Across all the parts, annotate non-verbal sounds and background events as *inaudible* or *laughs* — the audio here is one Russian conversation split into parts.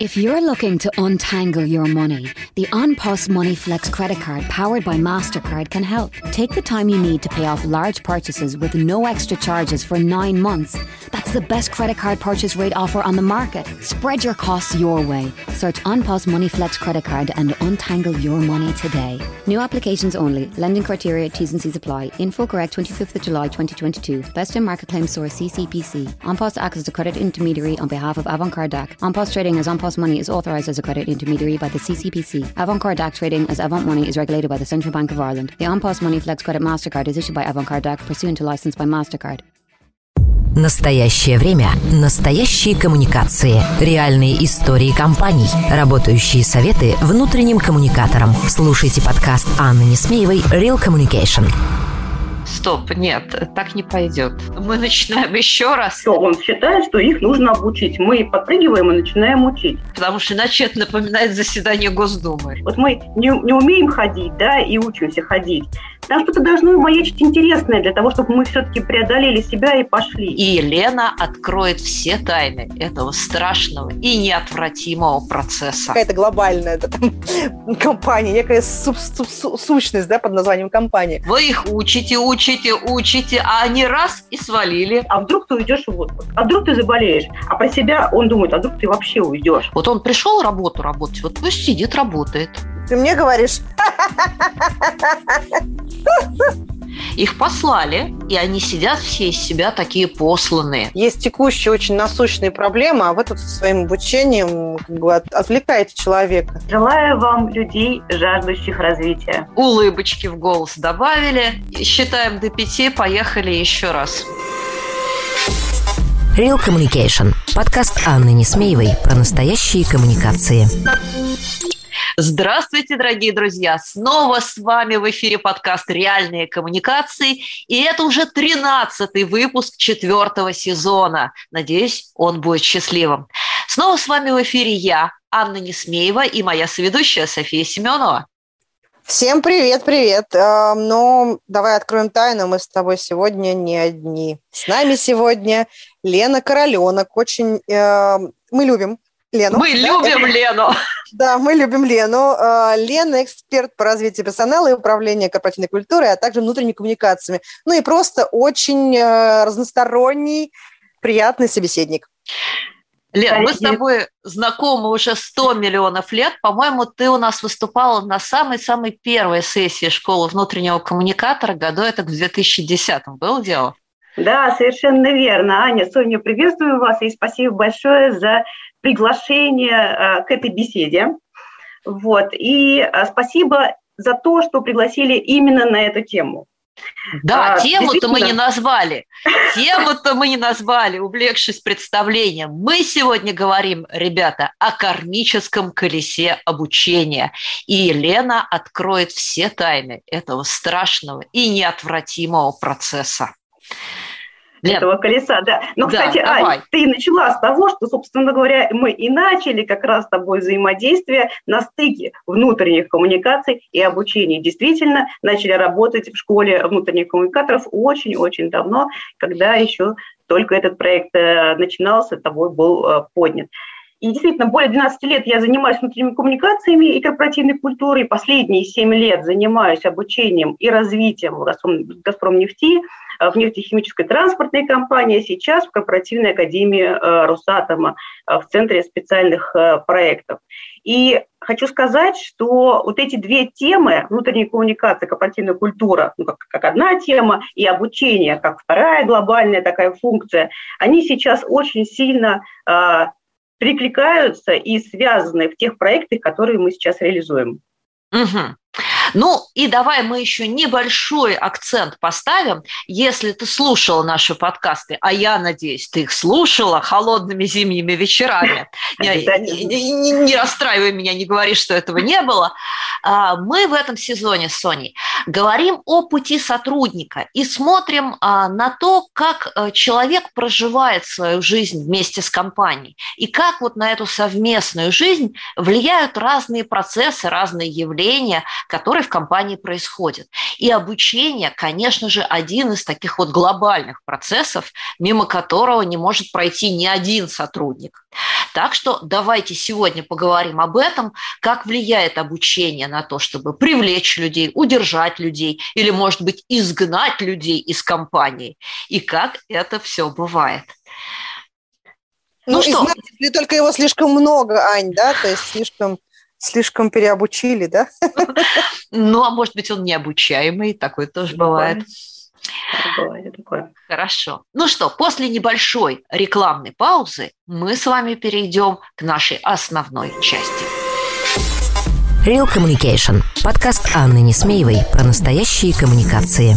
If you're looking to untangle your money, the OnPos Money Flex credit card powered by MasterCard can help. Take the time you need to pay off large purchases with no extra charges for nine months. That's the best credit card purchase rate offer on the market. Spread your costs your way. Search OnPos Money Flex credit card and untangle your money today. New applications only. Lending criteria, T's and C's apply. Info correct 25th of July 2022. Best in market claim source CCPC. OnPos acts as a credit intermediary on behalf of Avantcard DAC. OnPos trading as OnPos Money is authorised as a credit intermediary by the CCPC. Avantcard DAC trading as Avant Money is regulated by the Central Bank of Ireland. The OnPos Money Flex Credit MasterCard is issued by Avantcard DAC pursuant to license by MasterCard. Настоящее время. Настоящие коммуникации. Реальные истории компаний. Работающие советы внутренним коммуникаторам. Слушайте подкаст Анны Несмеевой «Real Communication». Стоп, нет, так не пойдет. Мы начинаем еще раз. Что он считает, что их нужно обучить. Мы подпрыгиваем и начинаем учить. Потому что иначе это напоминает заседание Госдумы. Вот мы не, не умеем ходить, да, и учимся ходить. Там что-то должно маячить интересное для того, чтобы мы все-таки преодолели себя и пошли. И Елена откроет все тайны этого страшного и неотвратимого процесса. Какая-то глобальная да, там, *laughs* компания, некая суб, суб, суб, сущность да, под названием компания. Вы их учите, учите, учите, а они раз и свалили. А вдруг ты уйдешь в отпуск? А вдруг ты заболеешь? А про себя он думает, а вдруг ты вообще уйдешь? Вот он пришел работу работать, вот пусть сидит, работает. Ты мне говоришь? Их послали, и они сидят все из себя такие посланные. Есть текущие очень насущные проблемы, а вы тут со своим обучением как бы от, отвлекаете человека. Желаю вам людей, жаждущих развития. Улыбочки в голос добавили. Считаем до пяти, поехали еще раз. Real Communication. Подкаст Анны Несмеевой про настоящие коммуникации. Здравствуйте, дорогие друзья! Снова с вами в эфире подкаст «Реальные коммуникации». И это уже 13-й выпуск четвертого сезона. Надеюсь, он будет счастливым. Снова с вами в эфире я, Анна Несмеева, и моя соведущая София Семенова. Всем привет, привет. Ну, давай откроем тайну. Мы с тобой сегодня не одни. С нами сегодня Лена Короленок. Очень э, мы любим Лену. Мы да? любим Лену. Да, мы любим Лену. А, Лена – эксперт по развитию персонала и управления корпоративной культурой, а также внутренними коммуникациями. Ну и просто очень э, разносторонний, приятный собеседник. Лен, мы с тобой знакомы уже 100 миллионов лет. По-моему, ты у нас выступала на самой-самой первой сессии школы внутреннего коммуникатора году, это в 2010-м. Было дело? Да, совершенно верно. Аня, Соня, приветствую вас и спасибо большое за приглашение э, к этой беседе. Вот. И э, спасибо за то, что пригласили именно на эту тему. Да, а, тему-то мы не назвали. *laughs* Тему-то мы не назвали, увлекшись представлением. Мы сегодня говорим, ребята, о кармическом колесе обучения. И Елена откроет все тайны этого страшного и неотвратимого процесса. Лен. этого колеса, да. Но, да, кстати, давай. Ань, ты начала с того, что, собственно говоря, мы и начали как раз с тобой взаимодействие на стыке внутренних коммуникаций и обучения. Действительно, начали работать в школе внутренних коммуникаторов очень-очень давно, когда еще только этот проект э, начинался, тобой был э, поднят. И действительно, более 12 лет я занимаюсь внутренними коммуникациями и корпоративной культурой. Последние 7 лет занимаюсь обучением и развитием «Газпром», «Газпром нефти», в нефтехимической транспортной компании, сейчас в корпоративной академии э, Росатома э, в Центре специальных э, проектов. И хочу сказать, что вот эти две темы, внутренняя коммуникация, корпоративная культура, ну, как, как одна тема, и обучение, как вторая глобальная такая функция, они сейчас очень сильно э, перекликаются и связаны в тех проектах, которые мы сейчас реализуем. Угу. Ну и давай мы еще небольшой акцент поставим. Если ты слушала наши подкасты, а я надеюсь, ты их слушала холодными зимними вечерами, *laughs* не, не, не расстраивай меня, не говори, что этого не было. А, мы в этом сезоне с Соней говорим о пути сотрудника и смотрим а, на то, как а, человек проживает свою жизнь вместе с компанией и как вот на эту совместную жизнь влияют разные процессы, разные явления, которые который в компании происходит. И обучение, конечно же, один из таких вот глобальных процессов, мимо которого не может пройти ни один сотрудник. Так что давайте сегодня поговорим об этом, как влияет обучение на то, чтобы привлечь людей, удержать людей или, может быть, изгнать людей из компании, и как это все бывает. Ну, ну что? Ли только его слишком много, Ань, да? То есть слишком слишком переобучили, да? *laughs* Ну, а может быть, он необучаемый, такое тоже бывает. Бывает такое. Хорошо. Ну что, после небольшой рекламной паузы мы с вами перейдем к нашей основной части. Real Communication. Подкаст Анны Несмеевой про настоящие коммуникации.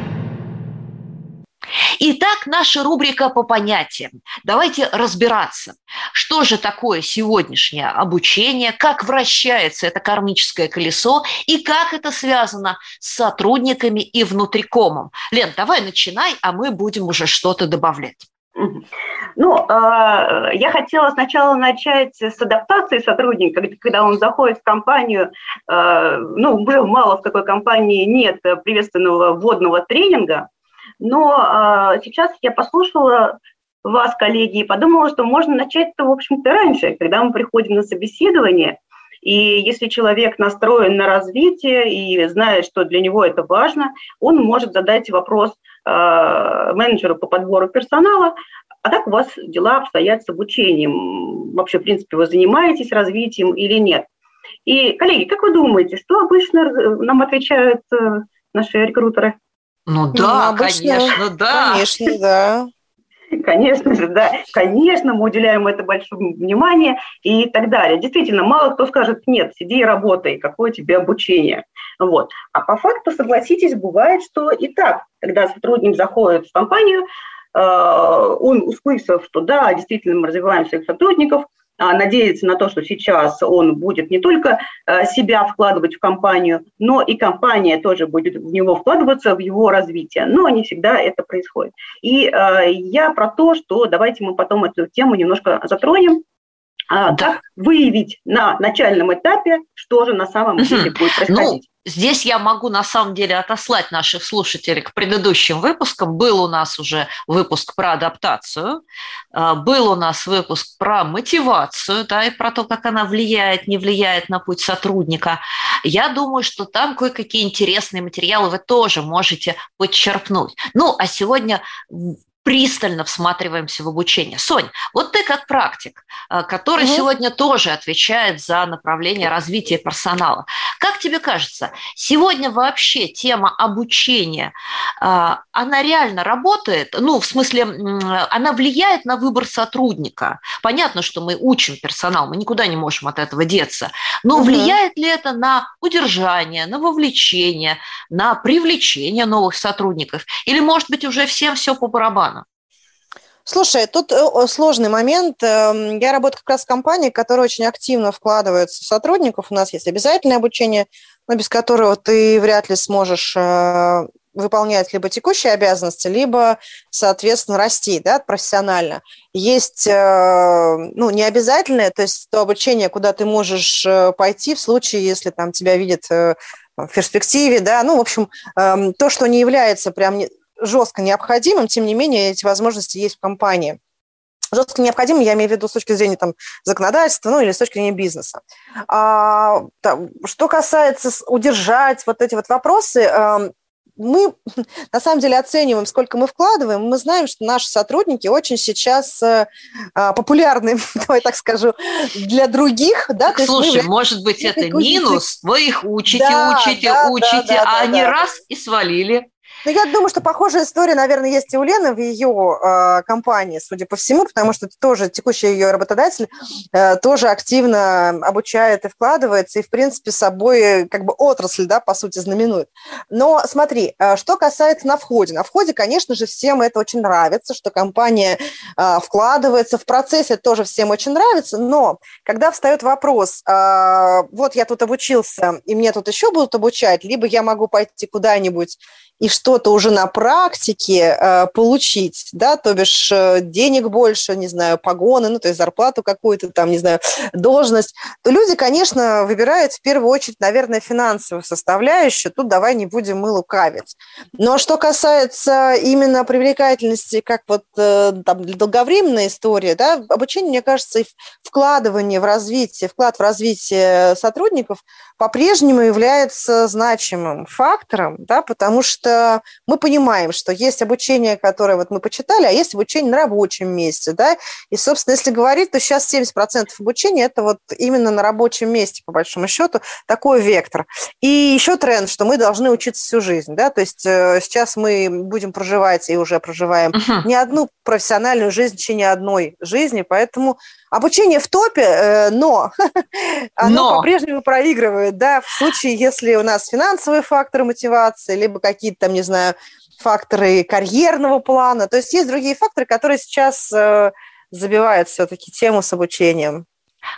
Итак, наша рубрика по понятиям. Давайте разбираться, что же такое сегодняшнее обучение, как вращается это кармическое колесо и как это связано с сотрудниками и внутрикомом. Лен, давай начинай, а мы будем уже что-то добавлять. Ну, а, я хотела сначала начать с адаптации сотрудника, когда он заходит в компанию, а, ну, уже мало в какой компании нет приветственного вводного тренинга, но а, сейчас я послушала вас, коллеги, и подумала, что можно начать-то, в общем-то, раньше, когда мы приходим на собеседование, и если человек настроен на развитие и знает, что для него это важно, он может задать вопрос э, менеджеру по подбору персонала, а как у вас дела обстоят с обучением? Вообще, в принципе, вы занимаетесь развитием или нет? И, коллеги, как вы думаете, что обычно нам отвечают э, наши рекрутеры? Ну, ну да, обычно, конечно, да. Конечно, да. *laughs* Конечно же, да, конечно, мы уделяем это большое внимание и так далее. Действительно, мало кто скажет, нет, сиди и работай, какое тебе обучение. Вот. А по факту, согласитесь, бывает, что и так, когда сотрудник заходит в компанию, э, он услышав, что да, действительно, мы развиваем своих сотрудников – надеяться на то, что сейчас он будет не только э, себя вкладывать в компанию, но и компания тоже будет в него вкладываться, в его развитие. Но не всегда это происходит. И э, я про то, что давайте мы потом эту тему немножко затронем, а, да. выявить на начальном этапе, что же на самом деле будет ну, происходить. Здесь я могу на самом деле отослать наших слушателей к предыдущим выпускам. Был у нас уже выпуск про адаптацию, а, был у нас выпуск про мотивацию, да, и про то, как она влияет, не влияет на путь сотрудника. Я думаю, что там кое-какие интересные материалы вы тоже можете подчеркнуть. Ну, а сегодня пристально всматриваемся в обучение. Сонь, вот ты как практик, э, который угу. сегодня тоже отвечает за направление развития персонала. Как тебе кажется, сегодня вообще тема обучения, э, она реально работает? Ну, в смысле, она влияет на выбор сотрудника? Понятно, что мы учим персонал, мы никуда не можем от этого деться. Но угу. влияет ли это на удержание, на вовлечение, на привлечение новых сотрудников? Или, может быть, уже всем все по барабану? Слушай, тут э, сложный момент. Эм, я работаю как раз в компании, которая очень активно вкладывается в сотрудников. У нас есть обязательное обучение, но без которого ты вряд ли сможешь э, выполнять либо текущие обязанности, либо, соответственно, расти да, профессионально. Есть э, ну, необязательное, то есть то обучение, куда ты можешь пойти в случае, если там тебя видят в перспективе, да, ну, в общем, эм, то, что не является прям жестко необходимым, тем не менее эти возможности есть в компании. Жестко необходимым, я имею в виду с точки зрения там, законодательства, ну или с точки зрения бизнеса. А, там, что касается удержать вот эти вот вопросы, э, мы *laughs* на самом деле оцениваем, сколько мы вкладываем. Мы знаем, что наши сотрудники очень сейчас э, а, популярны, *laughs* давай так скажу, для других. Да? Так, слушай, мы, может быть, это минус? Вы их учите, да, учите, да, учите, да, да, а да, они да. раз и свалили. Ну, я думаю, что похожая история, наверное, есть и у Лены в ее э, компании, судя по всему, потому что тоже текущий ее работодатель э, тоже активно обучает и вкладывается, и, в принципе, собой как бы отрасль, да, по сути, знаменует. Но смотри, э, что касается на входе. На входе, конечно же, всем это очень нравится, что компания э, вкладывается в процессе, тоже всем очень нравится, но когда встает вопрос, э, вот я тут обучился, и мне тут еще будут обучать, либо я могу пойти куда-нибудь и что-то уже на практике э, получить, да, то бишь э, денег больше, не знаю, погоны, ну, то есть зарплату какую-то там, не знаю, должность, то люди, конечно, выбирают в первую очередь, наверное, финансовую составляющую. Тут давай не будем мы лукавить. Но что касается именно привлекательности, как вот э, там долговременная история, да, обучение, мне кажется, и вкладывание в развитие, вклад в развитие сотрудников по-прежнему является значимым фактором, да, потому что что мы понимаем, что есть обучение, которое вот мы почитали, а есть обучение на рабочем месте, да, и, собственно, если говорить, то сейчас 70% обучения – это вот именно на рабочем месте, по большому счету, такой вектор. И еще тренд, что мы должны учиться всю жизнь, да, то есть э, сейчас мы будем проживать и уже проживаем uh-huh. не одну профессиональную жизнь в течение одной жизни, поэтому Обучение в топе, э, но *laughs* оно но. по-прежнему проигрывает, да, в случае, если у нас финансовые факторы мотивации, либо какие-то там, не знаю, факторы карьерного плана. То есть есть другие факторы, которые сейчас э, забивают все-таки тему с обучением.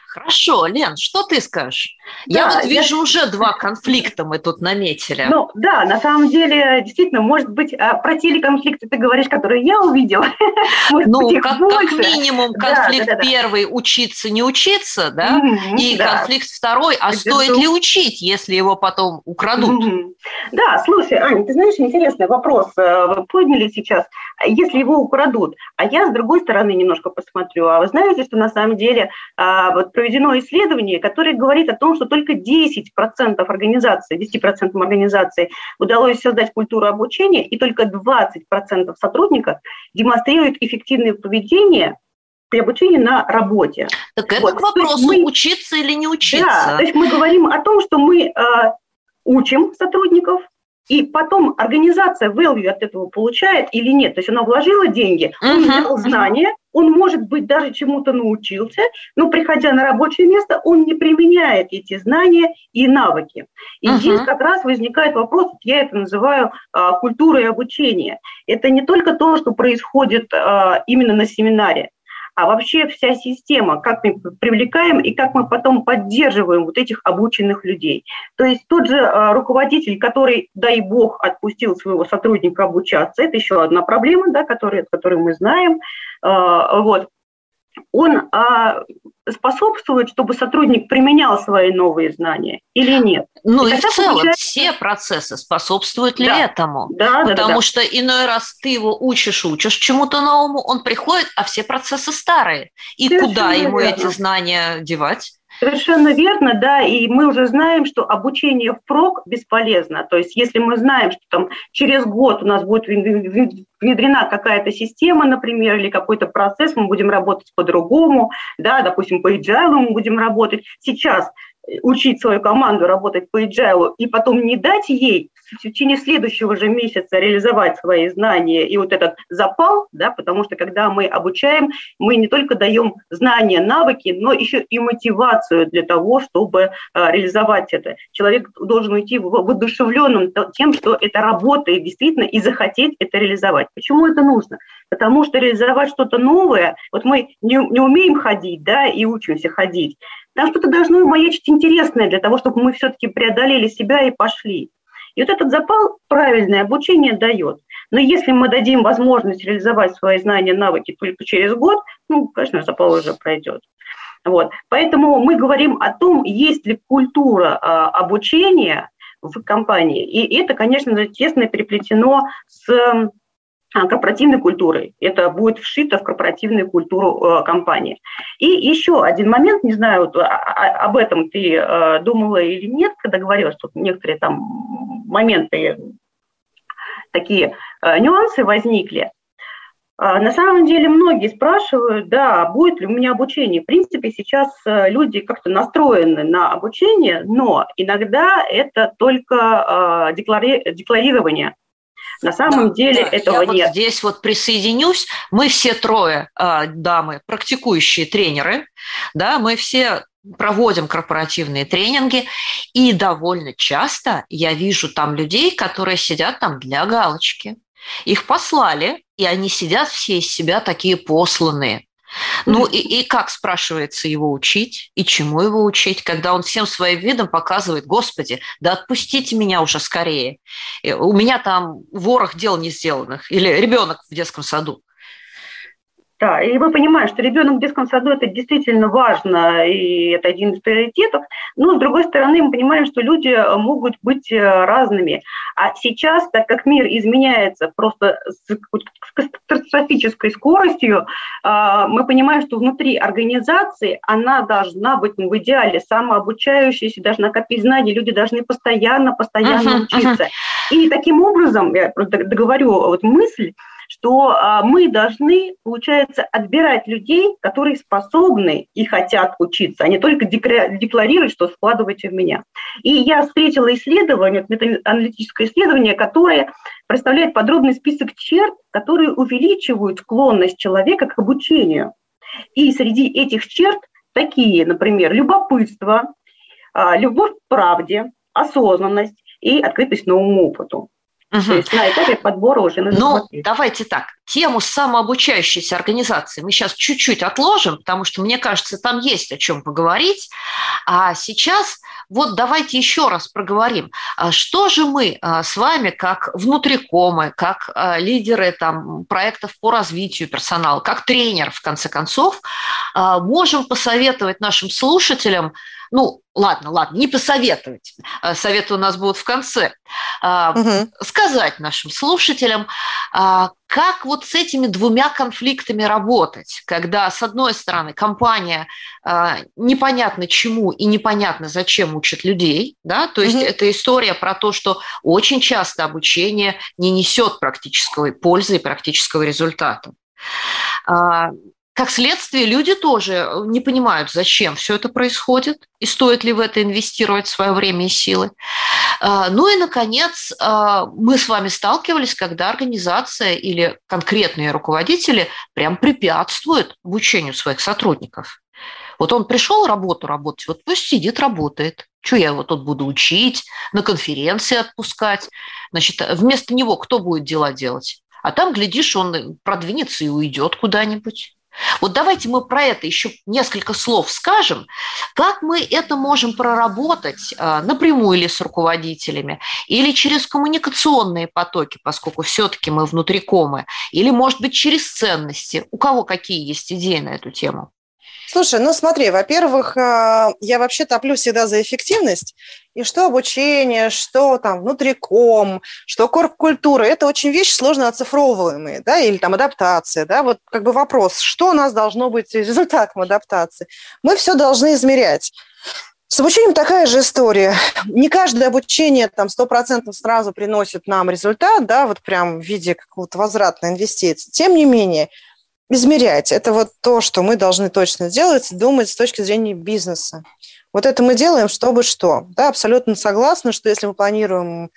Хорошо, Лен, что ты скажешь? Да, я вот вижу я... уже два конфликта мы тут наметили. Ну, да, на самом деле, действительно, может быть, а, про телеконфликты ты говоришь, которые я увидела. *laughs* ну, как, как минимум конфликт да, да, да, первый – учиться, не учиться, да? Mm-hmm, И да. конфликт второй – а стоит ли учить, если его потом украдут? Mm-hmm. Да, слушай, Аня, ты знаешь, интересный вопрос э, вы подняли сейчас. Если его украдут, а я с другой стороны немножко посмотрю. А вы знаете, что на самом деле а, вот проведено исследование, которое говорит о том, что только 10% организаций, 10% организаций удалось создать культуру обучения, и только 20% сотрудников демонстрируют эффективное поведение при обучении на работе. Так это вот. к вопросу, мы, учиться или не учиться. Да, то есть мы говорим о том, что мы э, учим сотрудников, и потом организация value от этого получает или нет. То есть она вложила деньги, он uh-huh. взял знания, он, может быть, даже чему-то научился, но, приходя на рабочее место, он не применяет эти знания и навыки. И uh-huh. здесь как раз возникает вопрос, я это называю а, культурой обучения. Это не только то, что происходит а, именно на семинаре, а вообще вся система, как мы привлекаем и как мы потом поддерживаем вот этих обученных людей. То есть тот же а, руководитель, который, дай бог, отпустил своего сотрудника обучаться, это еще одна проблема, да, которую, которую мы знаем. А, вот он а, способствует, чтобы сотрудник применял свои новые знания или нет? Ну и, и в целом получается... все процессы способствуют ли да. этому? Да, Потому да, да, что иной раз ты его учишь, учишь чему-то новому, он приходит, а все процессы старые. И Совершенно куда ему верно. эти знания девать? Совершенно верно, да, и мы уже знаем, что обучение впрок бесполезно. То есть если мы знаем, что там через год у нас будет внедрена какая-то система, например, или какой-то процесс, мы будем работать по-другому, да, допустим, по agile мы будем работать. Сейчас учить свою команду работать по agile и потом не дать ей в течение следующего же месяца реализовать свои знания и вот этот запал, да, потому что когда мы обучаем, мы не только даем знания, навыки, но еще и мотивацию для того, чтобы а, реализовать это. Человек должен уйти воодушевленным тем, что это работает действительно, и захотеть это реализовать. Почему это нужно? Потому что реализовать что-то новое, вот мы не, не умеем ходить, да, и учимся ходить, там что-то должно маячить интересное для того, чтобы мы все-таки преодолели себя и пошли. И вот этот запал правильное обучение дает. Но если мы дадим возможность реализовать свои знания, навыки только через год, ну, конечно, запал уже пройдет. Вот. Поэтому мы говорим о том, есть ли культура а, обучения в компании. И это, конечно, тесно переплетено с а, корпоративной культурой. Это будет вшито в корпоративную культуру э, компании. И еще один момент, не знаю, вот, а, а, об этом ты э, думала или нет, когда говорила, что некоторые там моменты, такие э, нюансы возникли. А, на самом деле многие спрашивают, да, будет ли у меня обучение. В принципе, сейчас э, люди как-то настроены на обучение, но иногда это только э, деклари- декларирование На самом да, деле да, этого я нет. Вот здесь вот присоединюсь. Мы все трое э, дамы, практикующие тренеры, да, мы все проводим корпоративные тренинги, и довольно часто я вижу там людей, которые сидят там для галочки. Их послали, и они сидят все из себя такие посланные. Ну и, и как, спрашивается, его учить, и чему его учить, когда он всем своим видом показывает, господи, да отпустите меня уже скорее. У меня там ворох дел не сделанных. Или ребенок в детском саду. Да, и мы понимаем, что ребенок в детском саду это действительно важно, и это один из приоритетов. Но, с другой стороны, мы понимаем, что люди э, могут быть э, разными. А сейчас, так как мир изменяется просто с катастрофической скоростью, э, мы понимаем, что внутри организации она должна быть ну, в идеале самообучающейся, должна копить знаний, люди должны постоянно, постоянно uh-huh, учиться. Uh-huh. И таким образом, я просто договорю вот мысль, что а, мы должны, получается, отбирать людей, которые способны и хотят учиться, а не только декларировать, что складывайте в меня. И я встретила исследование, аналитическое исследование, которое представляет подробный список черт, которые увеличивают склонность человека к обучению. И среди этих черт такие, например, любопытство, а, любовь к правде, осознанность и открытость новому опыту. Угу. То есть на этапе подбора уже нужно Ну, смотреть. давайте так. Тему самообучающейся организации мы сейчас чуть-чуть отложим, потому что, мне кажется, там есть о чем поговорить. А сейчас вот давайте еще раз проговорим. А что же мы а, с вами, как внутрикомы, как а, лидеры там, проектов по развитию персонала, как тренер, в конце концов, можем посоветовать нашим слушателям ну, ладно, ладно, не посоветовать, а советы у нас будут в конце, угу. сказать нашим слушателям, а, как вот с этими двумя конфликтами работать, когда, с одной стороны, компания непонятно чему и непонятно зачем учит людей, да, то есть угу. это история про то, что очень часто обучение не несет практической пользы и практического результата. Как следствие, люди тоже э, не понимают, зачем все это происходит и стоит ли в это инвестировать свое время и силы. А, ну и, наконец, а, мы с вами сталкивались, когда организация или конкретные руководители прям препятствуют обучению своих сотрудников. Вот он пришел работу работать, вот пусть сидит, работает. Что я его тут буду учить, на конференции отпускать? Значит, вместо него кто будет дела делать? А там, глядишь, он продвинется и уйдет куда-нибудь. Вот давайте мы про это еще несколько слов скажем, как мы это можем проработать а, напрямую или с руководителями, или через коммуникационные потоки, поскольку все-таки мы внутрикомы, или, может быть, через ценности. У кого какие есть идеи на эту тему? Слушай, ну смотри, во-первых, а, я вообще топлю всегда за эффективность, и что обучение, что там внутриком, что корп-культура, это очень вещи сложно оцифровываемые, да, или там адаптация, да, вот как бы вопрос, что у нас должно быть результатом адаптации? Мы все должны измерять. С обучением такая же история. Не каждое обучение там 100% сразу приносит нам результат, да, вот прям в виде какого-то возврата на инвестиции. Тем не менее, измерять. Это вот то, что мы должны точно сделать, думать с точки зрения бизнеса. Вот это мы делаем, чтобы что. Да, абсолютно согласна, что если мы планируем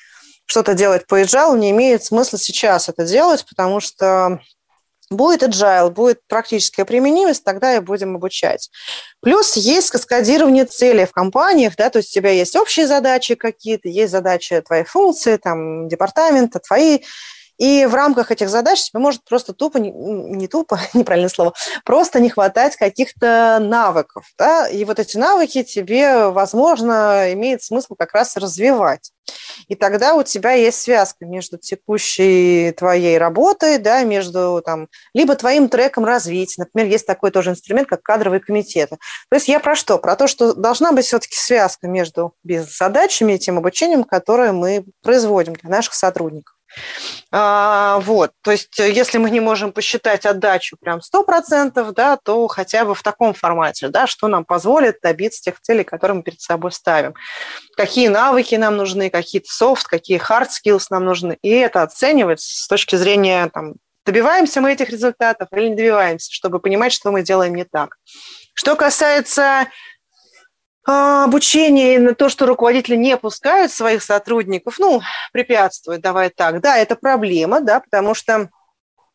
что-то делать по agile, не имеет смысла сейчас это делать, потому что будет agile, будет практическая применимость, тогда и будем обучать. Плюс есть каскадирование целей в компаниях, да, то есть у тебя есть общие задачи какие-то, есть задачи твоей функции, там, департамента, твои, и в рамках этих задач тебе может просто тупо, не, не тупо, *laughs* неправильное слово, просто не хватать каких-то навыков. Да? И вот эти навыки тебе, возможно, имеет смысл как раз развивать. И тогда у тебя есть связка между текущей твоей работой, да, между там, либо твоим треком развития. Например, есть такой тоже инструмент, как кадровые комитеты. То есть я про что? Про то, что должна быть все-таки связка между бизнес-задачами и тем обучением, которое мы производим для наших сотрудников. А, вот, то есть э, если мы не можем посчитать отдачу прям 100%, да, то хотя бы в таком формате, да, что нам позволит добиться тех целей, которые мы перед собой ставим. Какие навыки нам нужны, какие софт, какие hard skills нам нужны. И это оценивать с точки зрения, там, добиваемся мы этих результатов или не добиваемся, чтобы понимать, что мы делаем не так. Что касается а, обучение на то, что руководители не пускают своих сотрудников, ну, препятствует, давай так, да, это проблема, да, потому что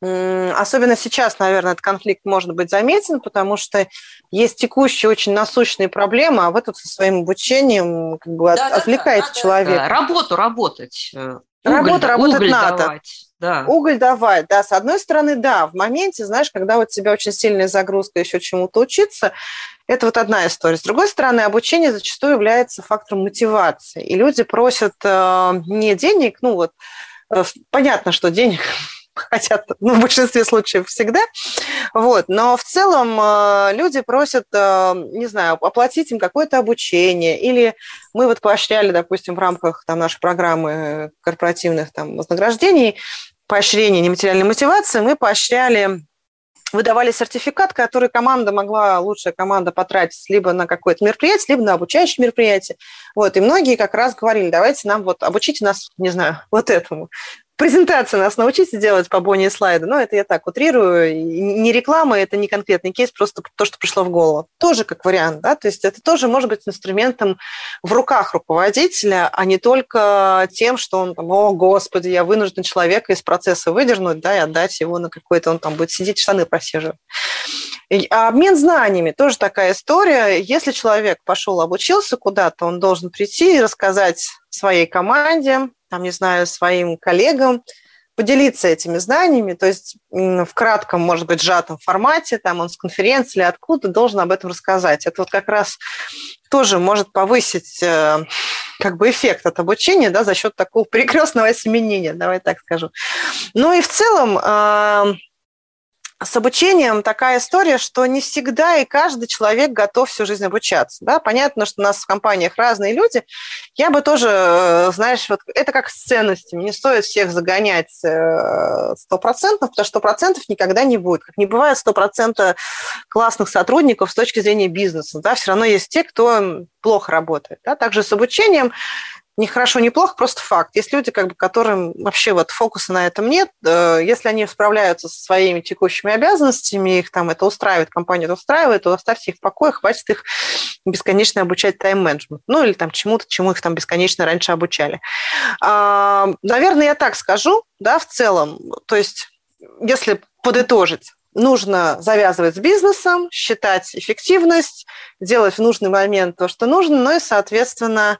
Особенно сейчас, наверное, этот конфликт может быть заметен, потому что есть текущие очень насущные проблемы, а вы тут со своим обучением как бы да, от, да, отвлекаете да, человека. Да, работу работать. Э, уголь, Работу работать уголь надо. Давать. Да. Уголь давать, да. С одной стороны, да, в моменте, знаешь, когда у тебя очень сильная загрузка еще чему-то учиться, это вот одна история. С другой стороны, обучение зачастую является фактором мотивации. И люди просят э, не денег, ну вот, э, понятно, что денег *laughs* хотят ну, в большинстве случаев всегда. Вот. Но в целом э, люди просят, э, не знаю, оплатить им какое-то обучение. Или мы вот поощряли, допустим, в рамках там, нашей программы корпоративных там, вознаграждений, поощрения нематериальной мотивации, мы поощряли выдавали сертификат, который команда могла, лучшая команда потратить либо на какое-то мероприятие, либо на обучающее мероприятие. Вот, и многие как раз говорили, давайте нам вот обучите нас, не знаю, вот этому презентацию нас научите делать по Бонни слайды. Но это я так утрирую. Не реклама, это не конкретный кейс, просто то, что пришло в голову. Тоже как вариант, да, то есть это тоже может быть инструментом в руках руководителя, а не только тем, что он там, о, господи, я вынужден человека из процесса выдернуть, да, и отдать его на какой-то, он там будет сидеть, штаны просиживать. А обмен знаниями тоже такая история. Если человек пошел, обучился куда-то, он должен прийти и рассказать своей команде, там, не знаю, своим коллегам, поделиться этими знаниями, то есть в кратком, может быть, сжатом формате, там он с конференции или откуда должен об этом рассказать. Это вот как раз тоже может повысить э, как бы эффект от обучения да, за счет такого *laughs* перекрестного осеменения, давай так скажу. Ну и в целом э, с обучением такая история, что не всегда и каждый человек готов всю жизнь обучаться. Да? Понятно, что у нас в компаниях разные люди. Я бы тоже, э, знаешь, вот это как с ценностями. Не стоит всех загонять э, сто процентов, потому что процентов никогда не будет. Как не бывает процентов классных сотрудников с точки зрения бизнеса. Да? Все равно есть те, кто плохо работает. Да? Также с обучением не хорошо, не плохо, просто факт. Есть люди, как бы, которым вообще вот фокуса на этом нет. Э, если они справляются со своими текущими обязанностями, их там это устраивает, компания это устраивает, то оставьте их в покое, хватит их бесконечно обучать тайм-менеджмент. Ну, или там чему-то, чему их там бесконечно раньше обучали. А, наверное, я так скажу, да, в целом. То есть, если подытожить, нужно завязывать с бизнесом, считать эффективность, делать в нужный момент то, что нужно, ну и, соответственно,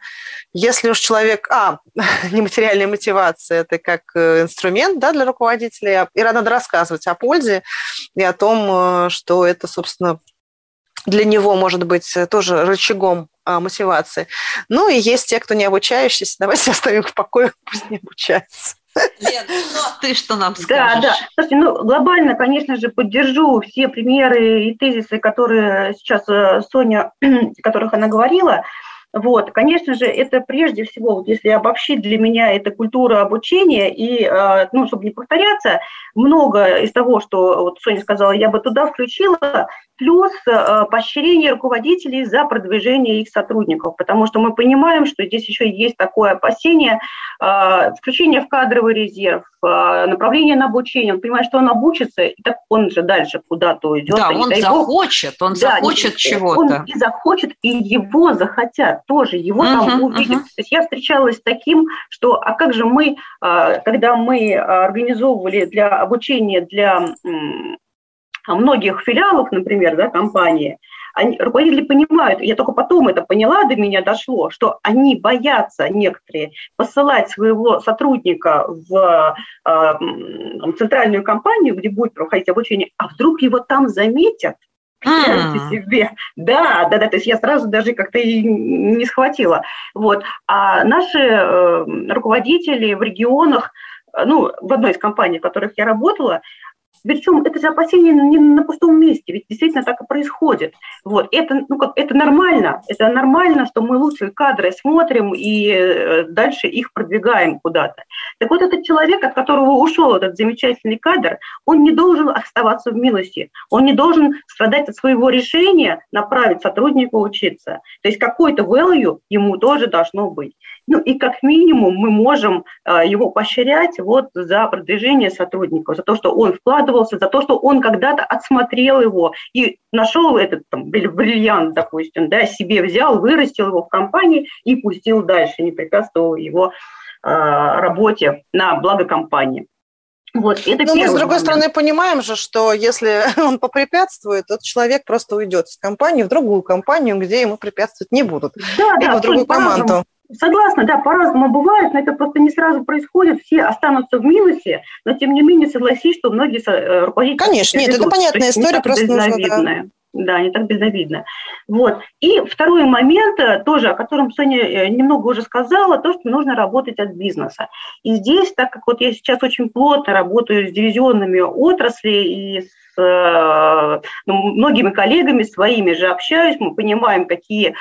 если уж человек... А, *laughs* нематериальная мотивация – это как э, инструмент да, для руководителя, и надо рассказывать о пользе и о том, э, что это, собственно, для него может быть тоже рычагом а, мотивации. Ну и есть те, кто не обучающийся, *laughs* давайте оставим в покое, пусть не обучается. Лен, ну а ты что нам скажешь? Да, да. Слушайте, ну, глобально, конечно же, поддержу все примеры и тезисы, которые сейчас э, Соня, *clears throat* о которых она говорила. Вот, конечно же, это прежде всего, вот если обобщить для меня, это культура обучения, и, э, ну, чтобы не повторяться, много из того, что вот Соня сказала, я бы туда включила, плюс э, поощрение руководителей за продвижение их сотрудников, потому что мы понимаем, что здесь еще есть такое опасение, э, включение в кадровый резерв, э, направление на обучение, он понимает, что он обучится, и так он же дальше куда-то уйдет. Да, он захочет, он да, захочет чего-то. Он и захочет, и его захотят тоже, его uh-huh, там увидят. Uh-huh. То есть я встречалась с таким, что, а как же мы, когда мы организовывали для обучения для многих филиалов, например, да, компании, они, руководители понимают, я только потом это поняла, до меня дошло, что они боятся некоторые посылать своего сотрудника в э, центральную компанию, где будет проходить обучение, а вдруг его там заметят, Представьте mm. себе. Да, да, да, то есть я сразу даже как-то и не схватила. Вот. А наши э, руководители в регионах, э, ну, в одной из компаний, в которых я работала, причем это же опасение не на пустом месте, ведь действительно так и происходит. Вот. Это, ну, как, это нормально, это нормально, что мы лучшие кадры смотрим и э, дальше их продвигаем куда-то. Так вот этот человек, от которого ушел этот замечательный кадр, он не должен оставаться в минусе, он не должен страдать от своего решения направить сотрудника учиться. То есть какой-то value ему тоже должно быть. Ну и как минимум мы можем э, его поощрять вот за продвижение сотрудников, за то, что он вкладывает обрадовался за то, что он когда-то отсмотрел его и нашел этот там, бриллиант, допустим, да, себе взял, вырастил его в компании и пустил дальше, не препятствовал его а, работе на благо компании. Вот, это Но мы, с другой момент. стороны, понимаем же, что если *laughs* он попрепятствует, то человек просто уйдет из компании в другую компанию, где ему препятствовать не будут. Да, Либо да, в другую команду. Согласна, да, по-разному бывает, но это просто не сразу происходит, все останутся в минусе, но тем не менее согласись, что многие э, руководители... Конечно, нет, это понятная история, просто нужно... Да. Да, не так безобидно. Вот. И второй момент, э, тоже, о котором Соня э, немного уже сказала, то, что нужно работать от бизнеса. И здесь, так как вот я сейчас очень плотно работаю с дивизионными отраслей и с ну, многими коллегами своими же общаюсь, мы понимаем, какие,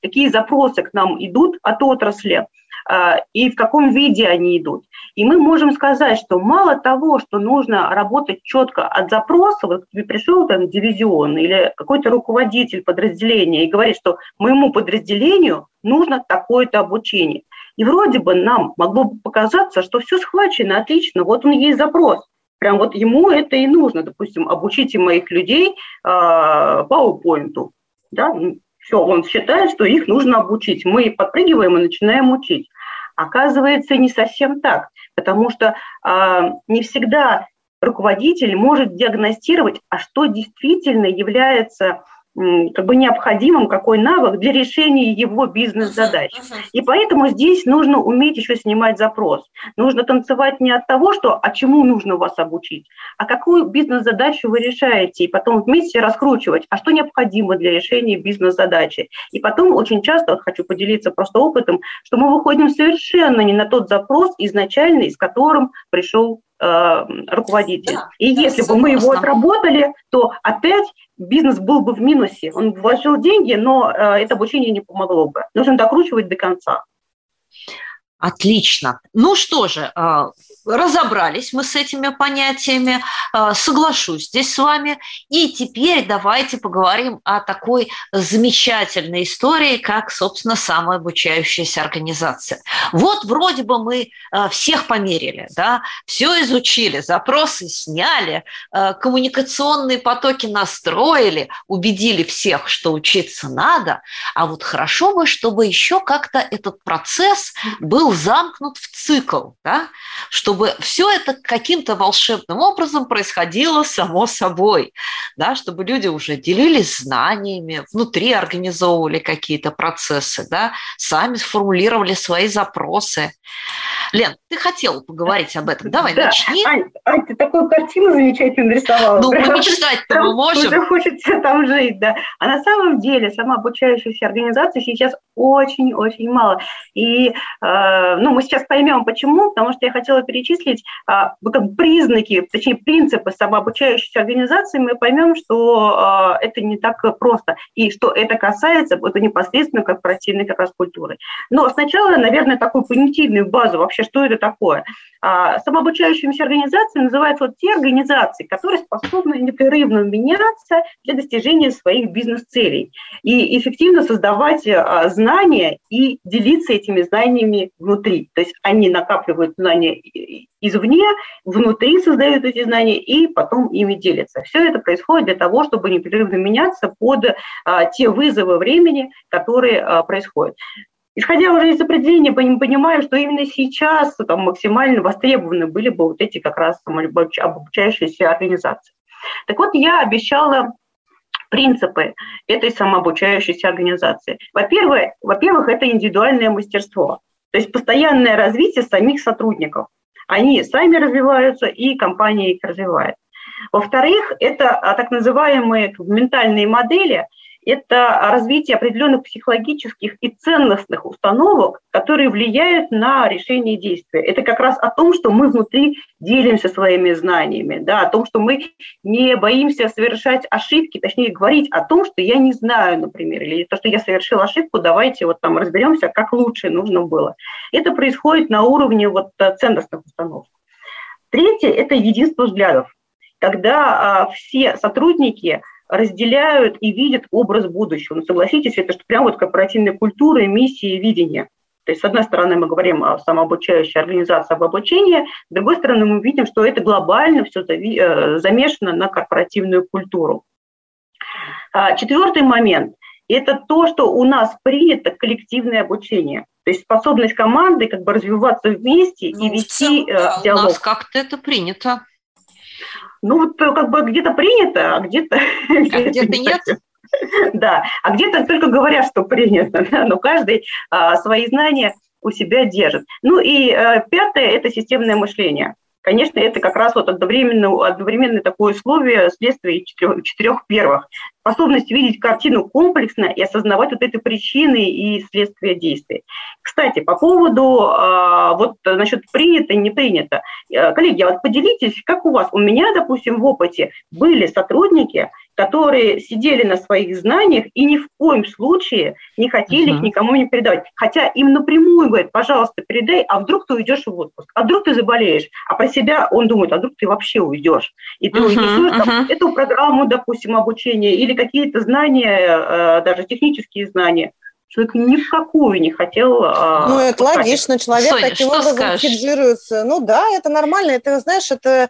какие запросы к нам идут от отрасли. А, и в каком виде они идут. И мы можем сказать, что мало того, что нужно работать четко от запроса, вот тебе пришел там дивизион или какой-то руководитель подразделения и говорит, что моему подразделению нужно такое-то обучение. И вроде бы нам могло бы показаться, что все схвачено, отлично, вот он есть запрос. Прям вот ему это и нужно, допустим, обучите моих людей э, PowerPoint. Да? Все, он считает, что их нужно обучить. Мы подпрыгиваем и начинаем учить. Оказывается, не совсем так, потому что э, не всегда руководитель может диагностировать, а что действительно является как бы необходимым какой навык для решения его бизнес-задач. И поэтому здесь нужно уметь еще снимать запрос. Нужно танцевать не от того, что, а чему нужно вас обучить, а какую бизнес-задачу вы решаете, и потом вместе раскручивать, а что необходимо для решения бизнес-задачи. И потом очень часто, вот хочу поделиться просто опытом, что мы выходим совершенно не на тот запрос изначальный, с которым пришел э, руководитель. Да, и да, если бы мы его отработали, то опять бизнес был бы в минусе. Он вложил деньги, но э, это обучение не помогло бы. Нужно докручивать до конца. Отлично. Ну что же, а, разобрались мы с этими понятиями, а, соглашусь здесь с вами. И теперь давайте поговорим о такой замечательной истории, как, собственно, самообучающаяся организация. Вот вроде бы мы а, всех померили, да, все изучили, запросы сняли, коммуникационные потоки настроили, убедили всех, что учиться надо, а вот хорошо бы, чтобы еще как-то этот процесс был был замкнут в цикл, да, чтобы все это каким-то волшебным образом происходило само собой, да, чтобы люди уже делились знаниями, внутри организовывали какие-то процессы, да, сами сформулировали свои запросы. Лен, ты хотела поговорить об этом. Давай, да. начни. Ань, Ань, ты такую картину замечательно нарисовала. Ну, мы мечтать-то мы можем. Уже хочется там жить, да. А на самом деле сама обучающаяся организация сейчас очень-очень мало. И, э, ну, мы сейчас поймем, почему, потому что я хотела перечислить э, как признаки, точнее, принципы самообучающейся организации, мы поймем, что э, это не так просто, и что это касается это непосредственно корпоративной как раз культуры. Но сначала, наверное, такую понятийную базу вообще что это такое. А, самообучающимися организациями называют вот те организации, которые способны непрерывно меняться для достижения своих бизнес-целей и эффективно создавать а, знания и делиться этими знаниями внутри. То есть они накапливают знания извне, внутри создают эти знания и потом ими делятся. Все это происходит для того, чтобы непрерывно меняться под а, те вызовы времени, которые а, происходят. Исходя уже из определения, понимаю, что именно сейчас там, максимально востребованы были бы вот эти как раз обучающиеся организации. Так вот, я обещала принципы этой самообучающейся организации. Во-первых, во-первых, это индивидуальное мастерство, то есть постоянное развитие самих сотрудников. Они сами развиваются, и компания их развивает. Во-вторых, это а, так называемые ментальные модели – это развитие определенных психологических и ценностных установок, которые влияют на решение действия. Это как раз о том, что мы внутри делимся своими знаниями, да, о том, что мы не боимся совершать ошибки, точнее говорить о том, что я не знаю, например, или то, что я совершил ошибку, давайте вот там разберемся, как лучше нужно было. Это происходит на уровне вот ценностных установок. Третье – это единство взглядов, когда а, все сотрудники – разделяют и видят образ будущего. Ну, согласитесь, это что прям вот корпоративная культура, миссия и видение. То есть, с одной стороны, мы говорим о самообучающей организации об обучении, с другой стороны, мы видим, что это глобально все э, замешано на корпоративную культуру. А, четвертый момент – это то, что у нас принято коллективное обучение. То есть способность команды как бы развиваться вместе ну, и вести э, диалог. У нас как-то это принято. Ну вот э, как бы где-то принято, а где-то... *laughs* А где-то нет? *laughs* Да, а где-то только говорят, что принято, *laughs* да, но каждый а, свои знания у себя держит. Ну и а, пятое – это системное мышление – Конечно, это как раз вот одновременно, одновременное такое условие следствия четырех, четырех первых. Способность видеть картину комплексно и осознавать вот эти причины и следствия действий. Кстати, по поводу э, вот насчет принято, не принято. Э, коллеги, а вот поделитесь, как у вас? У меня, допустим, в опыте были сотрудники, которые сидели на своих знаниях и ни в коем случае не хотели uh-huh. их никому не передавать. Хотя им напрямую говорят, пожалуйста, передай, а вдруг ты уйдешь в отпуск, а вдруг ты заболеешь. А про себя он думает, а вдруг ты вообще уйдешь. И ты uh-huh, уйдешь uh-huh. там, эту программу, допустим, обучения или какие-то знания, э, даже технические знания – человек ни в какую не хотел... А, ну, это пускать. логично, человек Соня, таким образом скажешь? хеджируется. Ну да, это нормально, это, знаешь, это,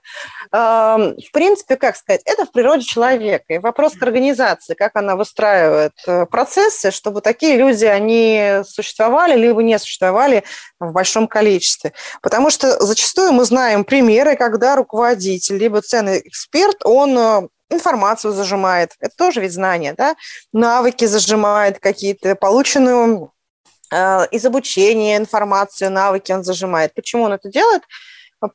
э, в принципе, как сказать, это в природе человека. И вопрос к организации, как она выстраивает э, процессы, чтобы такие люди, они существовали, либо не существовали в большом количестве. Потому что зачастую мы знаем примеры, когда руководитель, либо ценный эксперт, он э, информацию зажимает, это тоже ведь знание, да, навыки зажимает какие-то, полученную э, из обучения информацию, навыки он зажимает. Почему он это делает?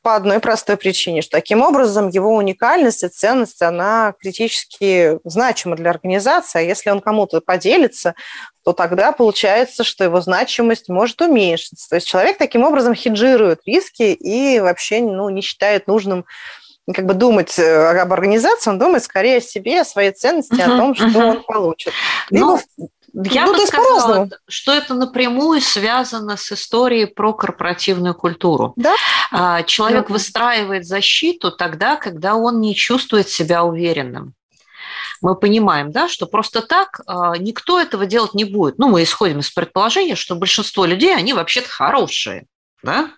По одной простой причине, что таким образом его уникальность и ценность, она критически значима для организации, а если он кому-то поделится, то тогда получается, что его значимость может уменьшиться. То есть человек таким образом хеджирует риски и вообще ну, не считает нужным как бы думать э, об организации, он думает скорее о себе, о своей ценности, uh-huh, о том, что uh-huh. он получит. Либо ну, я ну, бы сказала, что это напрямую связано с историей про корпоративную культуру. Да? А, человек да. выстраивает защиту тогда, когда он не чувствует себя уверенным. Мы понимаем, да, что просто так а, никто этого делать не будет. Ну, мы исходим из предположения, что большинство людей, они вообще-то хорошие да?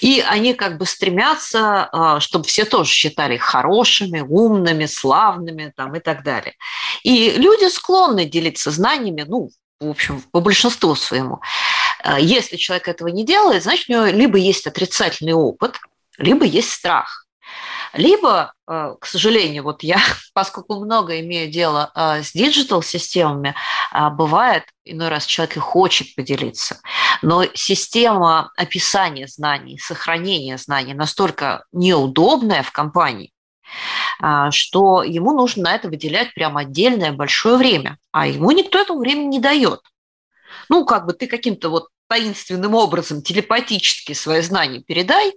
И они как бы стремятся, а, чтобы все тоже считали их хорошими, умными, славными там, и так далее. И люди склонны делиться знаниями, ну, в общем, по большинству своему. А, если человек этого не делает, значит, у него либо есть отрицательный опыт, либо есть страх. Либо, э, к сожалению, вот я, *laughs* поскольку много имею дело э, с диджитал-системами, э, бывает, иной раз человек и хочет поделиться, но система описания знаний, сохранения знаний настолько неудобная в компании, что ему нужно на это выделять прям отдельное большое время, а ему никто этого времени не дает. Ну, как бы ты каким-то вот таинственным образом телепатически свои знания передай,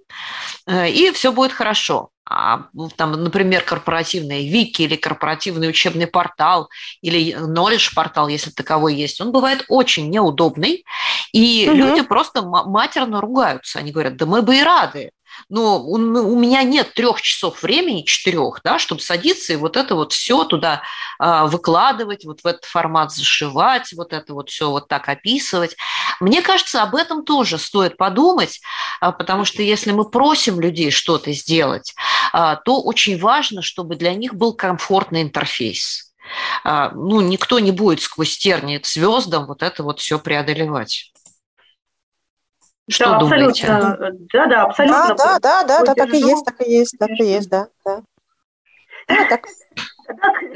и все будет хорошо. А, ну, там, например, корпоративные вики или корпоративный учебный портал или knowledge портал, если таковой есть, он бывает очень неудобный, и угу. люди просто матерно ругаются. Они говорят, да мы бы и рады, но у, у меня нет трех часов времени, четырех, да, чтобы садиться и вот это вот все туда а, выкладывать, вот в этот формат зашивать, вот это вот все вот так описывать. Мне кажется, об этом тоже стоит подумать, а, потому что если мы просим людей что-то сделать, а, то очень важно, чтобы для них был комфортный интерфейс. А, ну, никто не будет сквозь тернии к звездам вот это вот все преодолевать. Что да, думаете? абсолютно. Да, да, абсолютно. Да, да, да, да, так и есть, так и есть, так и есть, да. да. Да, так.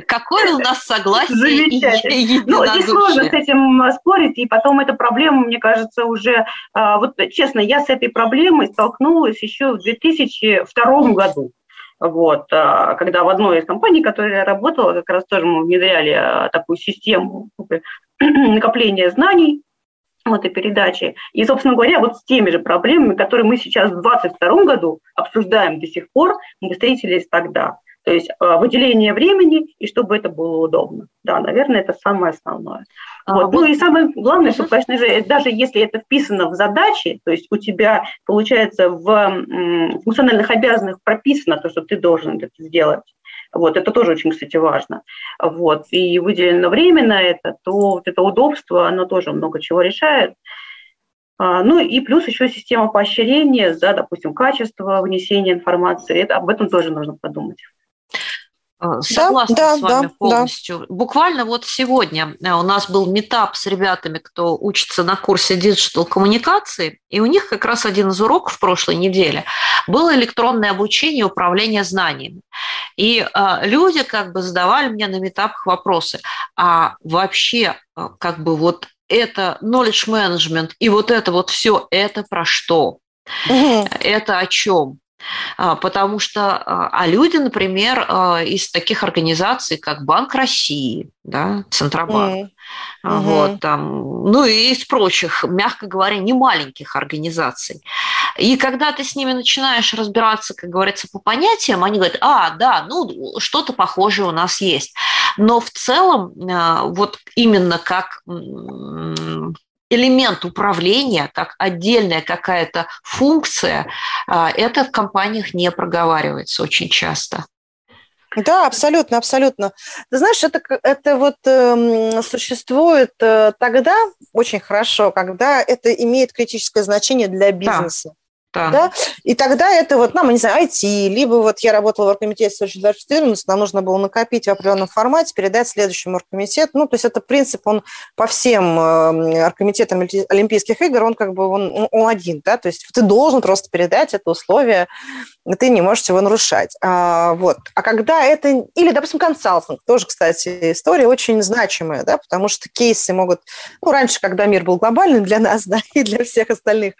Какое у нас согласие Замечательно. Ну, здесь сложно с этим спорить, и потом эта проблема, мне кажется, уже... А, вот честно, я с этой проблемой столкнулась еще в 2002 году. Вот, а, когда в одной из компаний, в которой я работала, как раз тоже мы внедряли а, такую систему накопления знаний, вот и передачи. И, собственно говоря, вот с теми же проблемами, которые мы сейчас в 2022 году обсуждаем до сих пор, мы встретились тогда. То есть э, выделение времени и чтобы это было удобно. Да, наверное, это самое основное. А, вот. Ну и самое главное, что, конечно же, даже если это вписано в задачи, то есть у тебя, получается, в функциональных обязанностях прописано то, что ты должен это сделать, вот, это тоже очень, кстати, важно. Вот, и выделено время на это, то вот это удобство, оно тоже много чего решает. А, ну и плюс еще система поощрения за, допустим, качество внесения информации. Это, об этом тоже нужно подумать. Э, согласна да, с вами да, полностью. Да. Буквально вот сегодня э, у нас был митап с ребятами, кто учится на курсе digital коммуникации, и у них как раз один из уроков в прошлой неделе было электронное обучение управления знаниями. И э, люди как бы задавали мне на метапах вопросы, а вообще э, как бы вот это knowledge management и вот это вот все, это про что? Угу. Это о чем? А, потому что, а, а люди, например, а, из таких организаций, как Банк России, да, Центробанк, mm-hmm. вот, там, ну и из прочих, мягко говоря, не маленьких организаций. И когда ты с ними начинаешь разбираться, как говорится, по понятиям, они говорят, а, да, ну, что-то похожее у нас есть. Но в целом, вот именно как элемент управления, как отдельная какая-то функция, а, это в компаниях не проговаривается очень часто. Да, абсолютно, абсолютно. Ты знаешь, это, это вот э, существует э, тогда очень хорошо, когда это имеет критическое значение для бизнеса. Да. Да. да. И тогда это вот, нам, не знаю, IT, либо вот я работала в оргкомитете 2014, нам нужно было накопить в определенном формате, передать следующему оргкомитету. Ну, то есть это принцип, он по всем э, оргкомитетам Олимпийских игр, он как бы он, он один, да, то есть ты должен просто передать это условие, ты не можешь его нарушать. А, вот. А когда это, или, допустим, консалтинг, тоже, кстати, история очень значимая, да, потому что кейсы могут, ну, раньше, когда мир был глобальный для нас, *laughs* да, и для всех остальных,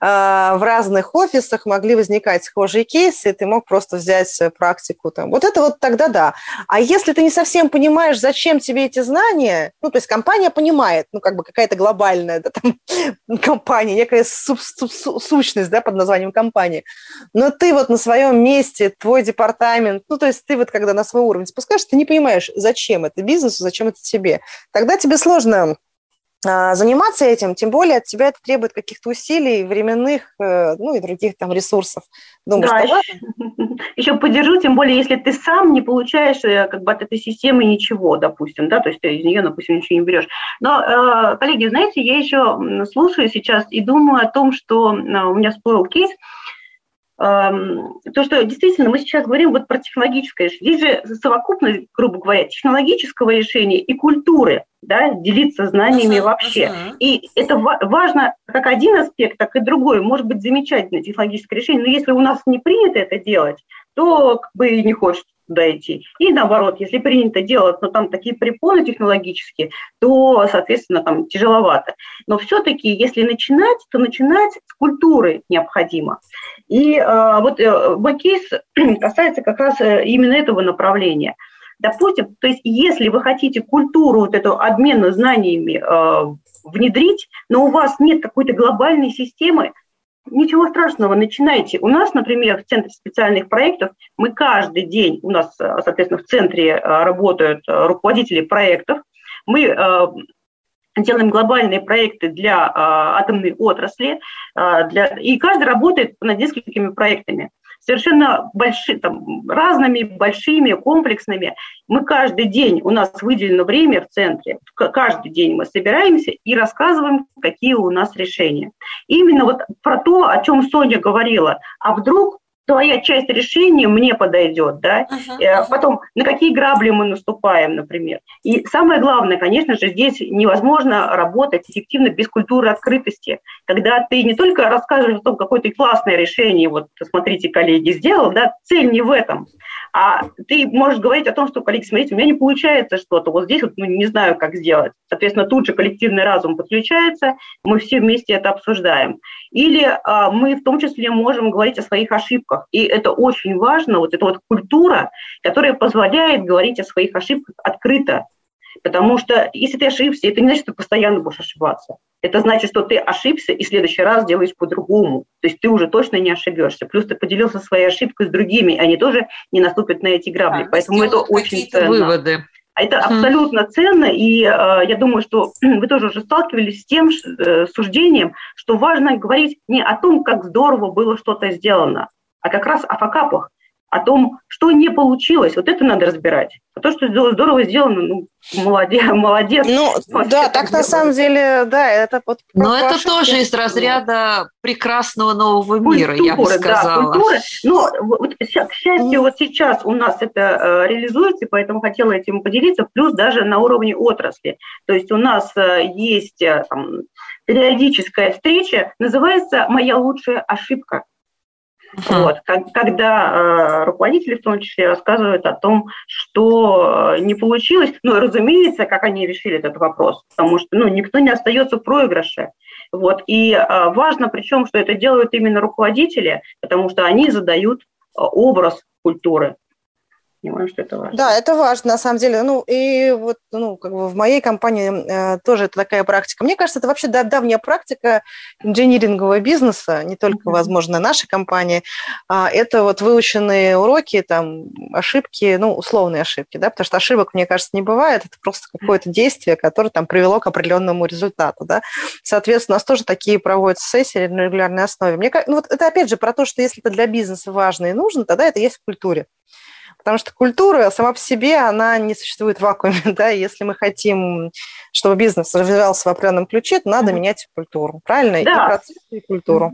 а, в раз разных офисах могли возникать схожие кейсы, и ты мог просто взять э, практику там. Вот это вот тогда да. А если ты не совсем понимаешь, зачем тебе эти знания, ну, то есть компания понимает, ну, как бы какая-то глобальная да, там, *laughs* компания, некая сущность, да, под названием компании, но ты вот на своем месте, твой департамент, ну, то есть ты вот когда на свой уровень спускаешь, ты не понимаешь, зачем это бизнесу, зачем это тебе. Тогда тебе сложно заниматься этим, тем более от тебя это требует каких-то усилий, временных, э, ну и других там ресурсов. Думаешь, да, еще, еще поддержу, тем более, если ты сам не получаешь э, как бы от этой системы ничего, допустим, да, то есть ты из нее, допустим, ничего не берешь. Но, э, коллеги, знаете, я еще слушаю сейчас и думаю о том, что у меня всплыл кейс, то, что действительно мы сейчас говорим вот про технологическое решение. Здесь же совокупность, грубо говоря, технологического решения и культуры, да, делиться знаниями uh-huh, вообще. Uh-huh. И это важно как один аспект, так и другой. Может быть, замечательное технологическое решение, но если у нас не принято это делать, то как бы не хочется идти. И наоборот, если принято делать, но там такие препоны технологические, то, соответственно, там тяжеловато. Но все-таки, если начинать, то начинать с культуры необходимо. И э, вот э, мой кейс *clears throat* касается как раз э, именно этого направления. Допустим, то есть если вы хотите культуру вот эту обмена знаниями э, внедрить, но у вас нет какой-то глобальной системы, Ничего страшного, начинайте. У нас, например, в Центре специальных проектов мы каждый день, у нас, э, соответственно, в центре э, работают э, руководители проектов, мы делаем глобальные проекты для атомной отрасли, для, и каждый работает над несколькими проектами совершенно большими, там, разными, большими, комплексными. Мы каждый день, у нас выделено время в центре, каждый день мы собираемся и рассказываем, какие у нас решения. именно вот про то, о чем Соня говорила, а вдруг твоя часть решения мне подойдет, да, uh-huh, потом на какие грабли мы наступаем, например. И самое главное, конечно же, здесь невозможно работать эффективно без культуры открытости, когда ты не только расскажешь о том, какое ты классное решение, вот смотрите, коллеги, сделал, да, цель не в этом, а ты можешь говорить о том, что, коллеги, смотрите, у меня не получается что-то, вот здесь вот ну, не знаю, как сделать. Соответственно, тут же коллективный разум подключается, мы все вместе это обсуждаем. Или а, мы в том числе можем говорить о своих ошибках. И это очень важно, вот эта вот культура, которая позволяет говорить о своих ошибках открыто. Потому что если ты ошибся, это не значит, что ты постоянно будешь ошибаться. Это значит, что ты ошибся и в следующий раз делаешь по-другому. То есть ты уже точно не ошибешься. Плюс ты поделился своей ошибкой с другими, они тоже не наступят на эти грабли. Да, Поэтому это очень ценно. выводы. А это абсолютно ценно, и э, я думаю, что *clears throat* вы тоже уже сталкивались с тем э, суждением, что важно говорить не о том, как здорово было что-то сделано, а как раз о факапах, о том, что не получилось. Вот это надо разбирать. А то, что здорово сделано, ну, молодец. *laughs* молодец. Ну, да, так на самом деле, да, это вот... Но это тоже из разряда прекрасного нового мира, культура, я бы сказала. Да, культура. Но вот, к счастью, вот сейчас у нас это э, реализуется, поэтому хотела этим поделиться, плюс даже на уровне отрасли. То есть у нас э, есть э, там, периодическая встреча, называется «Моя лучшая ошибка». Вот, когда э, руководители в том числе рассказывают о том, что э, не получилось, ну, разумеется, как они решили этот вопрос, потому что, ну, никто не остается в проигрыше. Вот, и э, важно, причем, что это делают именно руководители, потому что они задают э, образ культуры понимаю, что это важно. Да, это важно, на самом деле. Ну, и вот, ну, как бы в моей компании э, тоже это такая практика. Мне кажется, это вообще да, давняя практика инжинирингового бизнеса, не только, mm-hmm. возможно, нашей компании. А это вот выученные уроки, там, ошибки, ну, условные ошибки, да, потому что ошибок, мне кажется, не бывает, это просто какое-то действие, которое там привело к определенному результату, да. Соответственно, у нас тоже такие проводятся сессии на регулярной основе. Мне, ну, вот это опять же про то, что если это для бизнеса важно и нужно, тогда это есть в культуре. Потому что культура сама по себе, она не существует в вакууме. *laughs* Да? Если мы хотим, чтобы бизнес развивался в определенном ключе, то надо менять культуру. Правильно? Да. И процесс, и культуру.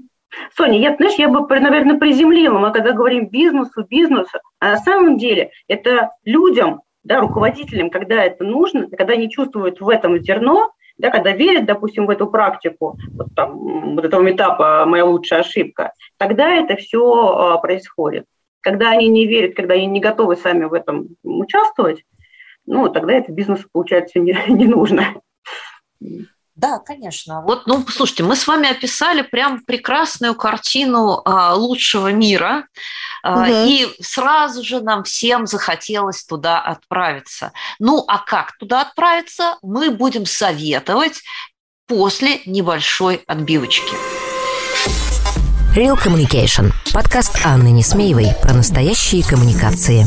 Соня, я, знаешь, я бы, наверное, приземлила. Мы когда говорим бизнесу, бизнесу, а на самом деле это людям, да, руководителям, когда это нужно, когда они чувствуют в этом зерно, да, когда верят, допустим, в эту практику, вот, там, вот этого этапа «моя лучшая ошибка», тогда это все а, происходит. Когда они не верят, когда они не готовы сами в этом участвовать, ну, тогда это бизнесу, получается, не, *laughs* не нужно. Да, конечно. Вот, ну, слушайте, мы с вами описали прям прекрасную картину а, лучшего мира, а, угу. и сразу же нам всем захотелось туда отправиться. Ну, а как туда отправиться, мы будем советовать после небольшой отбивочки. Real Communication. Подкаст Анны Несмеевой про настоящие коммуникации.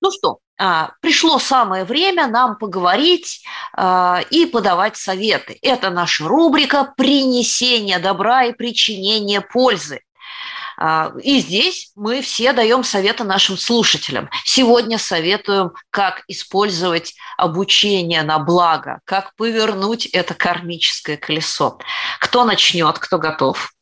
Ну что, а, пришло самое время нам поговорить а, и подавать советы. Это наша рубрика «Принесение добра и причинение пользы». А, и здесь мы все даем советы нашим слушателям. Сегодня советуем, как использовать обучение на благо, как повернуть это кармическое колесо. Кто начнет, кто готов?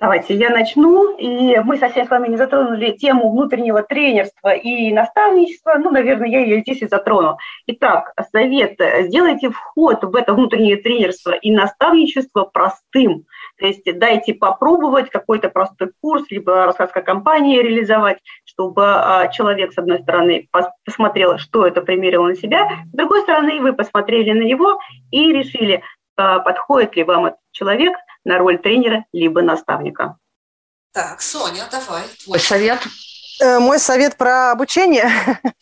Давайте я начну. И мы совсем с вами не затронули тему внутреннего тренерства и наставничества. Ну, наверное, я ее здесь и затрону. Итак, совет. Сделайте вход в это внутреннее тренерство и наставничество простым. То есть дайте попробовать какой-то простой курс, либо рассказка компании реализовать, чтобы а, человек, с одной стороны, посмотрел, что это примерил на себя, с другой стороны, вы посмотрели на него и решили, а, подходит ли вам этот человек – на роль тренера либо наставника. Так, Соня, давай, твой совет. Э, мой совет про обучение.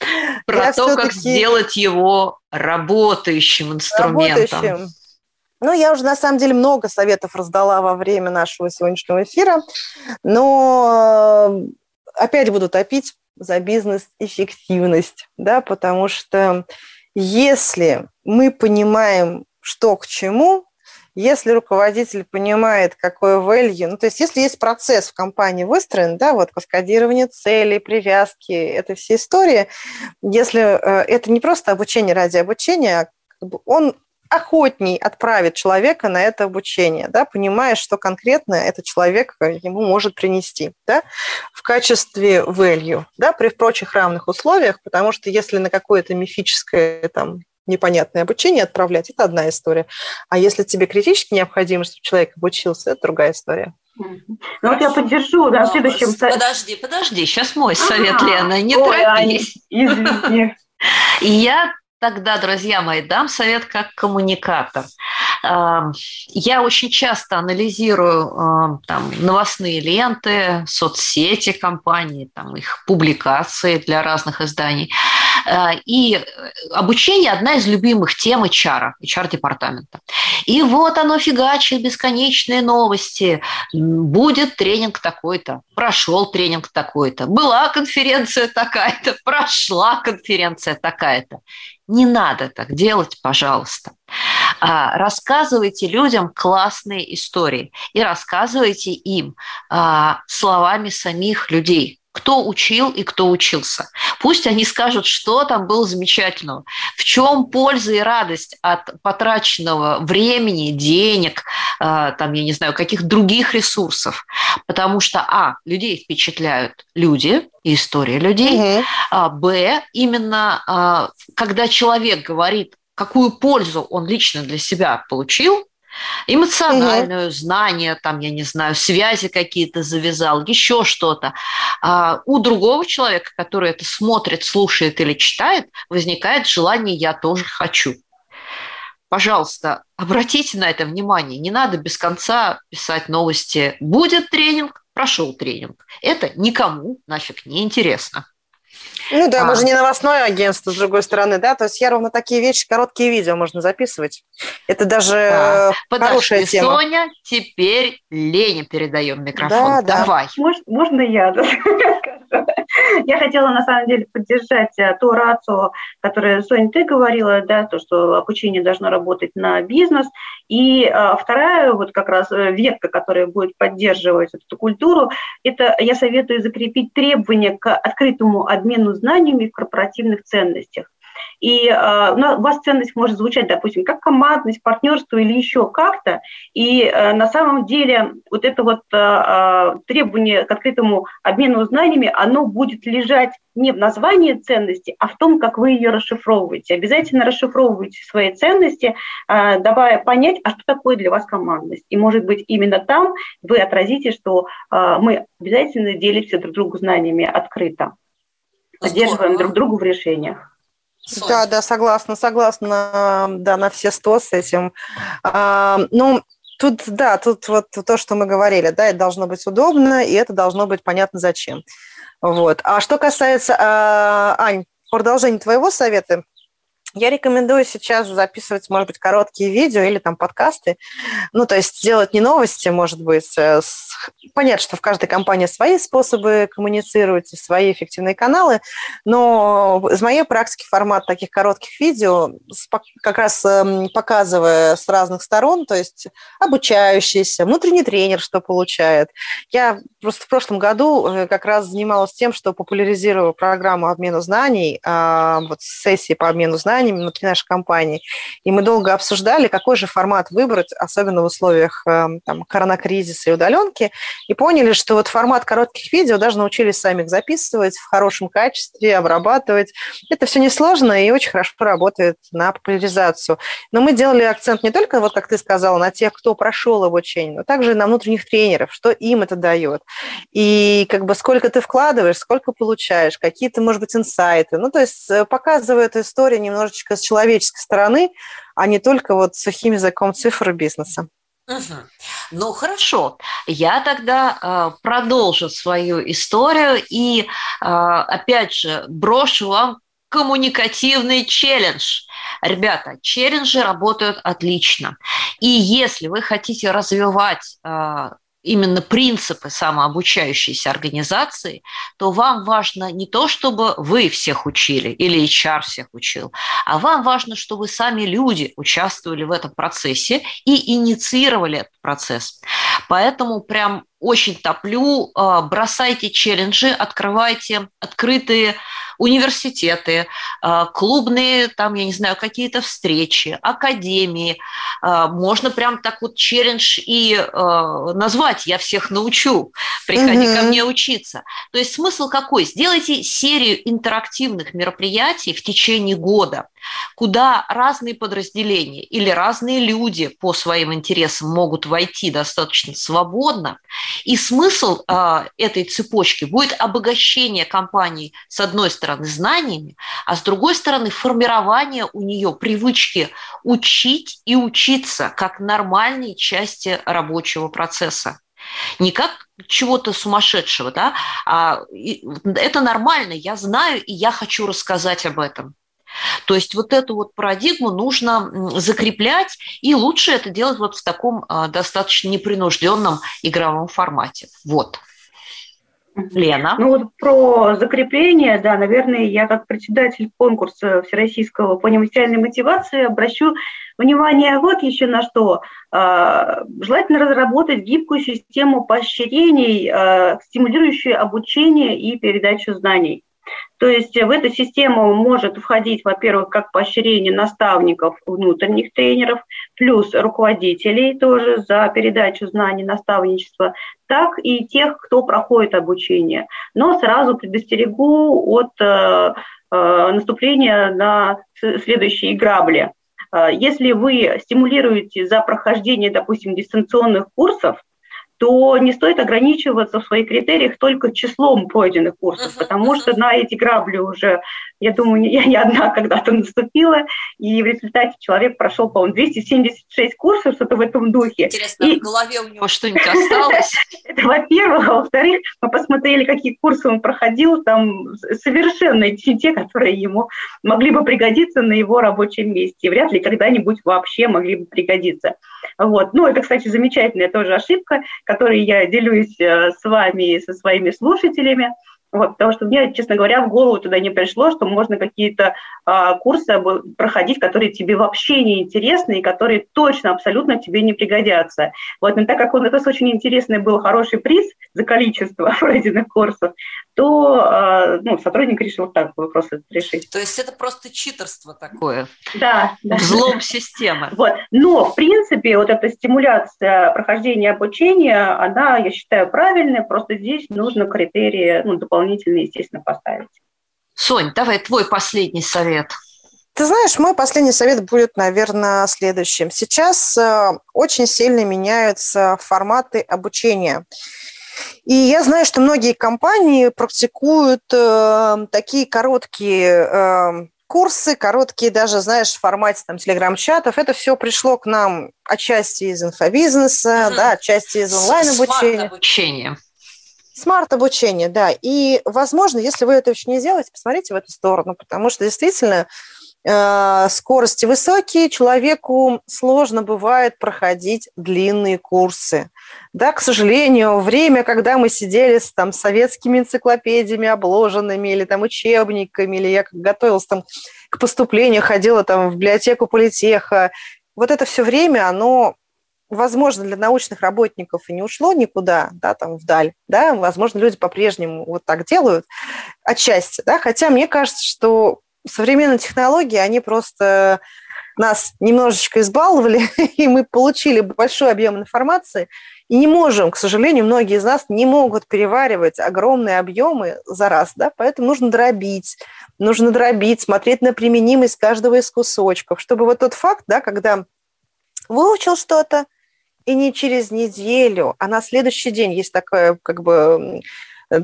*laughs* Про Я то, как сделать его работающим инструментом. Работающим. Ну, я уже на самом деле много советов раздала во время нашего сегодняшнего эфира, но э, опять буду топить за бизнес-эффективность, да, потому что если мы понимаем, что к чему, если руководитель понимает, какое value, ну, то есть если есть процесс в компании выстроен, да, вот каскадирование целей, привязки, это все истории, если э, это не просто обучение ради обучения, а он охотней отправит человека на это обучение, да, понимая, что конкретно этот человек ему может принести да, в качестве value, да, при прочих равных условиях, потому что если на какое-то мифическое там, непонятное обучение отправлять, это одна история. А если тебе критически необходимо, чтобы человек обучился, это другая история. Ну вот я поддержу, да, в следующем... Подожди, подожди, сейчас мой совет, а, Лена, не ой, торопись. Извини. *laughs* Я тогда, друзья мои, дам совет как коммуникатор. Я очень часто анализирую там, новостные ленты, соцсети компаний, там, их публикации для разных изданий. Э, и обучение – одна из любимых тем HR, HR-департамента. И вот оно фигачит, бесконечные новости. Будет тренинг такой-то, прошел тренинг такой-то, была конференция такая-то, прошла конференция такая-то. Не надо так делать, пожалуйста. А, рассказывайте людям классные истории и рассказывайте им а, словами самих людей кто учил и кто учился. Пусть они скажут, что там было замечательного, в чем польза и радость от потраченного времени, денег, э, там, я не знаю, каких других ресурсов. Потому что, а, людей впечатляют люди, история людей, угу. а, б, именно а, когда человек говорит, какую пользу он лично для себя получил, эмоциональную, угу. знания, там, я не знаю, связи какие-то завязал, еще что-то. А у другого человека, который это смотрит, слушает или читает, возникает желание «я тоже хочу». Пожалуйста, обратите на это внимание. Не надо без конца писать новости. Будет тренинг, прошел тренинг. Это никому нафиг не интересно. Ну да, а. мы же не новостное агентство, с другой стороны, да, то есть я ровно такие вещи, короткие видео можно записывать. Это даже а. хорошая Подожди, тема. Соня, теперь Лене передаем микрофон. Да, Давай. Да. Можно, можно я *laughs* *laughs* Я хотела, на самом деле, поддержать э, то рацию, которое, Соня, ты говорила, да, то, что обучение должно работать на бизнес. И а, вторая, вот как раз э, ветка, которая будет поддерживать эту культуру, это я советую закрепить требования к открытому обмену знаниями в корпоративных ценностях. И э, у вас ценность может звучать, допустим, как командность, партнерство или еще как-то. И э, на самом деле вот это вот э, требование к открытому обмену знаниями, оно будет лежать не в названии ценности, а в том, как вы ее расшифровываете. Обязательно расшифровывайте свои ценности, э, давая понять, а что такое для вас командность. И, может быть, именно там вы отразите, что э, мы обязательно делимся друг другу знаниями открыто, поддерживаем друг другу в решениях. Соня. Да, да, согласна, согласна, да, на все сто с этим. А, ну, тут, да, тут вот то, что мы говорили, да, это должно быть удобно, и это должно быть понятно зачем. Вот. А что касается, а, Ань, продолжение твоего совета, я рекомендую сейчас записывать, может быть, короткие видео или там подкасты. Ну, то есть делать не новости, может быть. Э, с... Понятно, что в каждой компании свои способы коммуницировать, свои эффективные каналы, но из моей практики формат таких коротких видео, как раз эм, показывая с разных сторон, то есть обучающийся, внутренний тренер, что получает. Я просто в прошлом году э, как раз занималась тем, что популяризировала программу обмена знаний, а, вот сессии по обмену знаний, знаниями внутри нашей компании. И мы долго обсуждали, какой же формат выбрать, особенно в условиях эм, там, коронакризиса и удаленки, и поняли, что вот формат коротких видео даже научились сами их записывать в хорошем качестве, обрабатывать. Это все несложно и очень хорошо работает на популяризацию. Но мы делали акцент не только, вот как ты сказала, на тех, кто прошел обучение, но также на внутренних тренеров, что им это дает. И как бы сколько ты вкладываешь, сколько получаешь, какие-то, может быть, инсайты. Ну, то есть э, показываю эту историю немножко немножечко с человеческой стороны, а не только вот сухим языком цифр бизнеса. Угу. Ну хорошо, я тогда э, продолжу свою историю и э, опять же брошу вам коммуникативный челлендж. Ребята, челленджи работают отлично. И если вы хотите развивать э, именно принципы самообучающейся организации, то вам важно не то, чтобы вы всех учили или HR всех учил, а вам важно, чтобы сами люди участвовали в этом процессе и инициировали этот процесс. Поэтому прям очень топлю, а, бросайте челленджи, открывайте открытые университеты, а, клубные, там, я не знаю, какие-то встречи, академии. А, можно прям так вот челлендж и назвать «Я всех научу, приходи угу. ко мне учиться». То есть смысл какой? Сделайте серию интерактивных мероприятий в течение года, куда разные подразделения или разные люди по своим интересам могут войти достаточно свободно. И смысл э, этой цепочки будет обогащение компании, с одной стороны, знаниями, а с другой стороны, формирование у нее привычки учить и учиться как нормальной части рабочего процесса. Не как чего-то сумасшедшего, да, а это нормально, я знаю, и я хочу рассказать об этом. То есть вот эту вот парадигму нужно закреплять, и лучше это делать вот в таком а, достаточно непринужденном игровом формате. Вот. Лена. Ну вот про закрепление, да, наверное, я как председатель конкурса всероссийского по нематериальной мотивации обращу внимание вот еще на что. А, желательно разработать гибкую систему поощрений, а, стимулирующую обучение и передачу знаний. То есть в эту систему может входить, во-первых, как поощрение наставников, внутренних тренеров, плюс руководителей тоже за передачу знаний, наставничества, так и тех, кто проходит обучение. Но сразу предостерегу от э, э, наступления на следующие грабли. Э, если вы стимулируете за прохождение, допустим, дистанционных курсов, то не стоит ограничиваться в своих критериях только числом пройденных курсов, потому что на эти грабли уже, я думаю, *laughs* я не одна когда-то наступила, и в результате человек прошел, по-моему, 276 курсов, что-то в этом духе. Интересно, и... в голове у него что-нибудь осталось? *laughs* Это во-первых, а во-вторых, мы посмотрели, какие курсы он проходил, там совершенно те, которые ему могли бы пригодиться на его рабочем месте, вряд ли когда-нибудь вообще могли бы пригодиться. Вот. Ну, это, кстати, замечательная тоже ошибка, которой я делюсь э, с вами и со своими слушателями. Вот, потому что мне, честно говоря, в голову туда не пришло, что можно какие-то а, курсы проходить, которые тебе вообще не интересны и которые точно, абсолютно тебе не пригодятся. Вот, но так как он, это очень интересный был хороший приз за количество *laughs* пройденных курсов, то а, ну, сотрудник решил так вопрос решить. То есть это просто читерство такое? Да. да. Взлом системы. Вот. Но, в принципе, вот эта стимуляция прохождения обучения, она, я считаю, правильная, просто здесь нужно критерии ну, дополнительные дополнительно, естественно, поставить. Сонь, давай твой последний совет. Ты знаешь, мой последний совет будет, наверное, следующим. Сейчас э, очень сильно меняются форматы обучения. И я знаю, что многие компании практикуют э, такие короткие э, курсы, короткие даже, знаешь, в формате там телеграм-чатов. Это все пришло к нам отчасти из инфобизнеса, угу. да, отчасти из онлайн-обучения. обучения. Смарт-обучение, да. И, возможно, если вы это еще не делаете, посмотрите в эту сторону, потому что действительно э, скорости высокие, человеку сложно бывает проходить длинные курсы. Да, к сожалению, время, когда мы сидели с там, советскими энциклопедиями обложенными или там учебниками, или я готовилась там к поступлению, ходила там в библиотеку политеха, вот это все время, оно возможно, для научных работников и не ушло никуда, да, там вдаль, да, возможно, люди по-прежнему вот так делают отчасти, да, хотя мне кажется, что современные технологии, они просто нас немножечко избаловали, *laughs* и мы получили большой объем информации, и не можем, к сожалению, многие из нас не могут переваривать огромные объемы за раз, да, поэтому нужно дробить, нужно дробить, смотреть на применимость каждого из кусочков, чтобы вот тот факт, да, когда выучил что-то, и не через неделю, а на следующий день есть такое, как бы,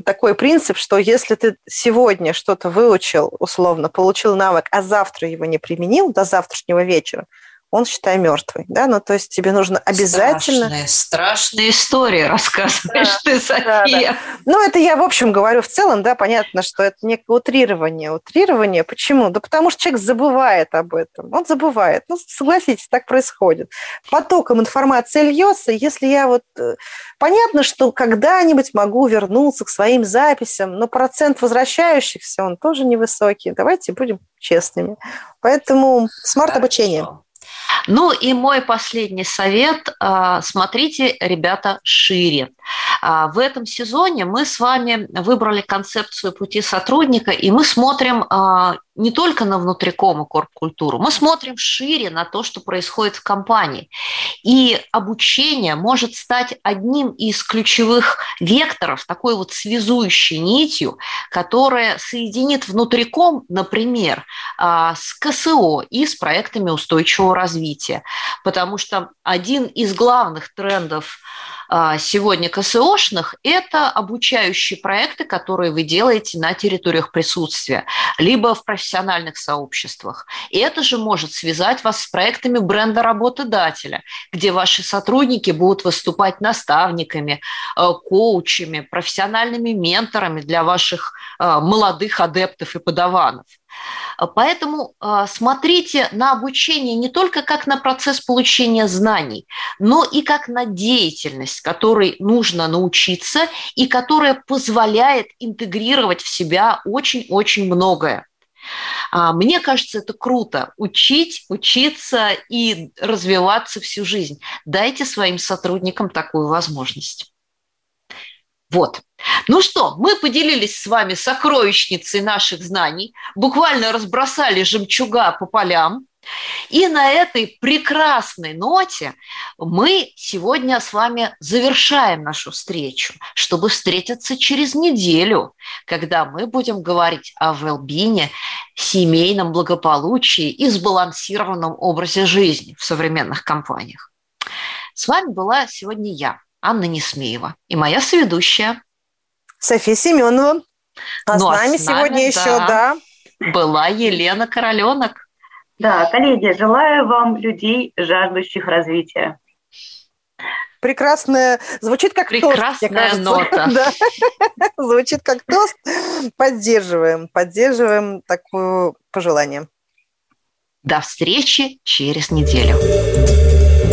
такой принцип, что если ты сегодня что-то выучил, условно, получил навык, а завтра его не применил до завтрашнего вечера, он, считай, мертвый. Да? Ну, то есть тебе нужно обязательно... Страшная, страшная история *laughs* рассказываешь да, ты, София. Да, да. Ну, это я, в общем, говорю в целом, да, понятно, что это некое утрирование. Утрирование, почему? Да потому что человек забывает об этом. Он забывает. Ну, согласитесь, так происходит. Потоком информации льется, если я вот... Э, понятно, что когда-нибудь могу вернуться к своим записям, но процент возвращающихся, он тоже невысокий. Давайте будем честными. Поэтому смарт-обучение. Ну и мой последний совет. А, смотрите, ребята, шире. А, в этом сезоне мы с вами выбрали концепцию пути сотрудника, и мы смотрим а, не только на внутриком и корп-культуру, мы смотрим шире на то, что происходит в компании. И обучение может стать одним из ключевых векторов, такой вот связующей нитью, которая соединит внутриком, например, а, с КСО и с проектами устойчивого развития. Потому что один из главных трендов сегодня КСОшных – это обучающие проекты, которые вы делаете на территориях присутствия, либо в профессиональных сообществах. И это же может связать вас с проектами бренда работодателя, где ваши сотрудники будут выступать наставниками, а, коучами, профессиональными менторами для ваших а, молодых адептов и подаванов. Поэтому а, смотрите на обучение не только как на процесс получения знаний, но и как на деятельность, которой нужно научиться и которая позволяет интегрировать в себя очень-очень многое. А, мне кажется, это круто. Учить, учиться и развиваться всю жизнь. Дайте своим сотрудникам такую возможность. Вот. Ну что, мы поделились с вами сокровищницей наших знаний, буквально разбросали жемчуга по полям. И на этой прекрасной ноте мы сегодня с вами завершаем нашу встречу, чтобы встретиться через неделю, когда мы будем говорить о велбине, семейном благополучии и сбалансированном образе жизни в современных компаниях. С вами была сегодня я, Анна Несмеева, и моя соведущая София Семенова. А ну, с нами а с нами, сегодня да, еще, да. Была Елена Короленок. Да, коллеги, желаю вам людей, жаждущих развития. Прекрасная, звучит как Прекрасная тост, нота. *laughs* да. *laughs* Звучит как тост. Поддерживаем, поддерживаем такое пожелание. До встречи через неделю.